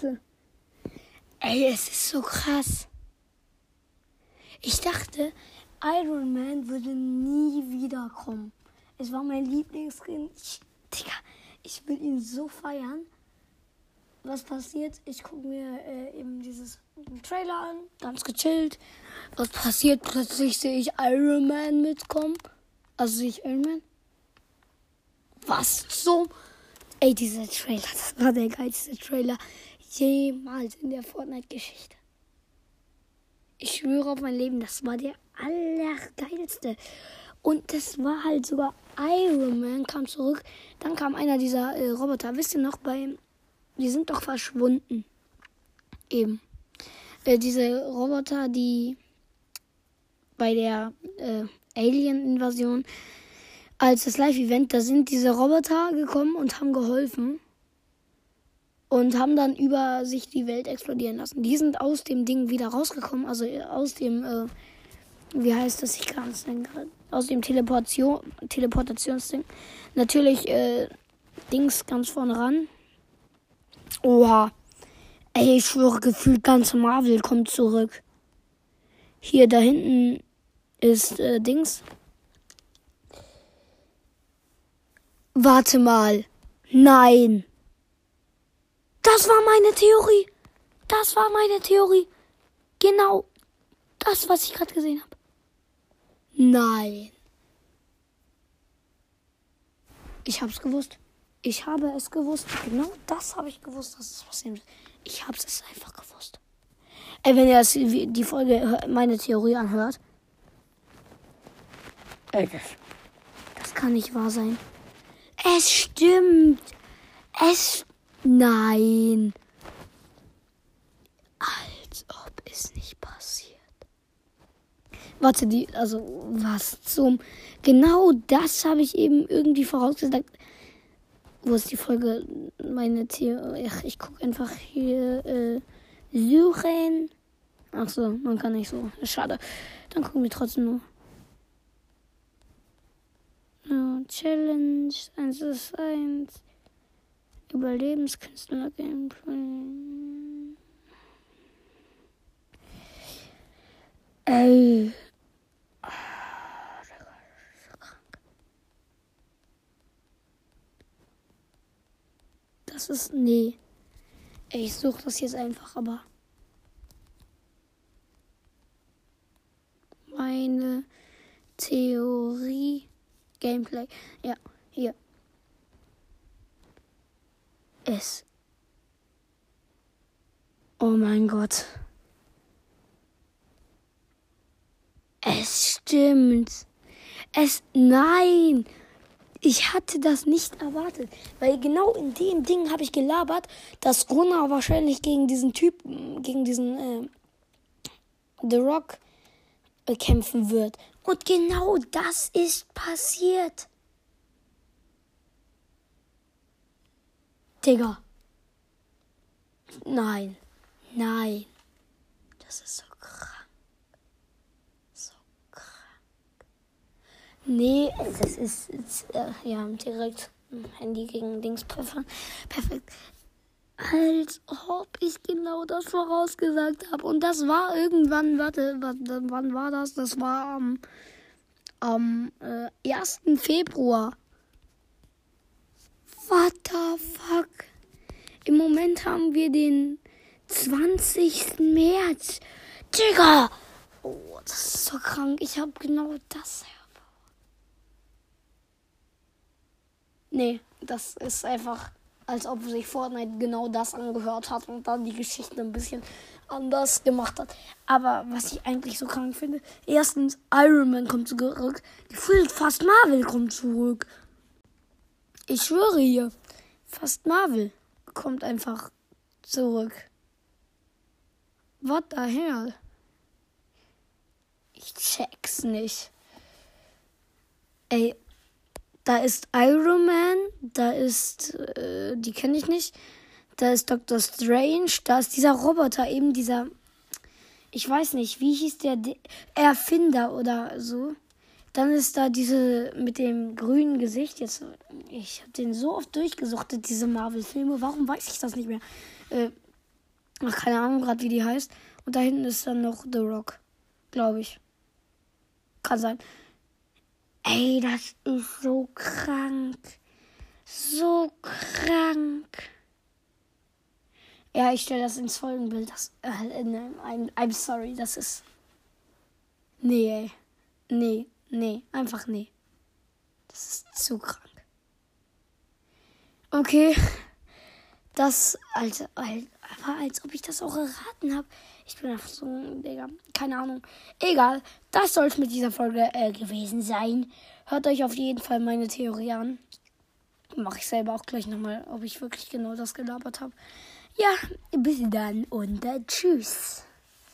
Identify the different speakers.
Speaker 1: bitte. Ey, es ist so krass. Ich dachte, Iron Man würde nie wiederkommen. Es war mein Lieblingsrennen. Ich, Digga, ich will ihn so feiern. Was passiert? Ich gucke mir äh, eben dieses Trailer an, ganz gechillt. Was passiert? Plötzlich sehe ich Iron Man mitkommen. Also sehe ich Iron Man. Was zum... Ey, dieser Trailer, das war der geilste Trailer jemals in der Fortnite-Geschichte. Ich schwöre auf mein Leben, das war der allergeilste. Und das war halt sogar Iron Man kam zurück. Dann kam einer dieser äh, Roboter. Wisst ihr noch, bei. Die sind doch verschwunden. Eben. Äh, diese Roboter, die bei der äh, Alien-Invasion als das Live-Event, da sind diese Roboter gekommen und haben geholfen. Und haben dann über sich die Welt explodieren lassen. Die sind aus dem Ding wieder rausgekommen, also aus dem, äh, wie heißt das, ich kann es gerade, aus dem Teleportation, Teleportationsding. Natürlich, äh, Dings ganz vorne ran. Oha. Ey, ich schwöre, gefühlt ganz Marvel kommt zurück. Hier da hinten ist äh, Dings. Warte mal. Nein. Das war meine Theorie. Das war meine Theorie. Genau das, was ich gerade gesehen habe. Nein. Ich hab's gewusst. Ich habe es gewusst. Genau das habe ich gewusst, dass es passieren wird. Ich habe es einfach gewusst. Ey, wenn ihr die Folge, meine Theorie anhört. Ey, das, das kann nicht wahr sein. Es stimmt. Es. Nein. Als ob es nicht passiert. Warte, die. Also, was zum. Genau das habe ich eben irgendwie vorausgesagt. Wo ist die Folge? Meine Theorie. Ach, ich gucke einfach hier. Äh, suchen. Ach so, man kann nicht so. Schade. Dann gucken wir trotzdem nur. Ja, Challenge 1 ist 1. Überlebenskünstler Gameplay. Ey. Das ist. Nee. Ey, ich suche das jetzt einfach, aber. Meine Theorie. Gameplay. Ja, hier. Es. Oh mein Gott. Es stimmt. Es. Nein! Ich hatte das nicht erwartet. Weil genau in dem Ding habe ich gelabert, dass Gunnar wahrscheinlich gegen diesen Typen, gegen diesen äh, The Rock äh, kämpfen wird. Und genau das ist passiert. Digga. Nein. Nein. Das ist so krank. So krank. Nee, das ist, ist äh, ja direkt Handy gegen Dings. Perfekt. Als ob ich genau das vorausgesagt habe. Und das war irgendwann, warte, wann war das? Das war am, am äh, 1. Februar. What the fuck? Im Moment haben wir den 20. März. Digga! Oh, das ist so krank. Ich habe genau das. Nee, das ist einfach, als ob sich Fortnite genau das angehört hat und dann die Geschichte ein bisschen anders gemacht hat. Aber was ich eigentlich so krank finde, erstens, Iron Man kommt zurück. Gefühlt fast Marvel kommt zurück. Ich schwöre hier, fast Marvel kommt einfach zurück. What the hell? Ich check's nicht. Ey, da ist Iron Man, da ist, äh, die kenne ich nicht. Da ist Doctor Strange, da ist dieser Roboter, eben dieser, ich weiß nicht, wie hieß der, Erfinder oder so. Dann ist da diese mit dem grünen Gesicht. Jetzt, ich habe den so oft durchgesuchtet, diese Marvel-Filme. Warum weiß ich das nicht mehr? Äh, Ach, keine Ahnung gerade, wie die heißt. Und da hinten ist dann noch The Rock. Glaube ich. Kann sein. Ey, das ist so krank. So krank. Ja, ich stelle das ins Folgenbild. Das, äh, I'm, I'm sorry, das ist. Nee, ey. Nee, nee, einfach nee. Das ist zu krank. Okay. Das, Alter, Alter, als ob ich das auch erraten habe. Ich bin einfach so, Digga, keine Ahnung. Egal, das soll es mit dieser Folge äh, gewesen sein. Hört euch auf jeden Fall meine Theorie an. Mache ich selber auch gleich nochmal, ob ich wirklich genau das gelabert habe. Ja, bis dann und äh, tschüss.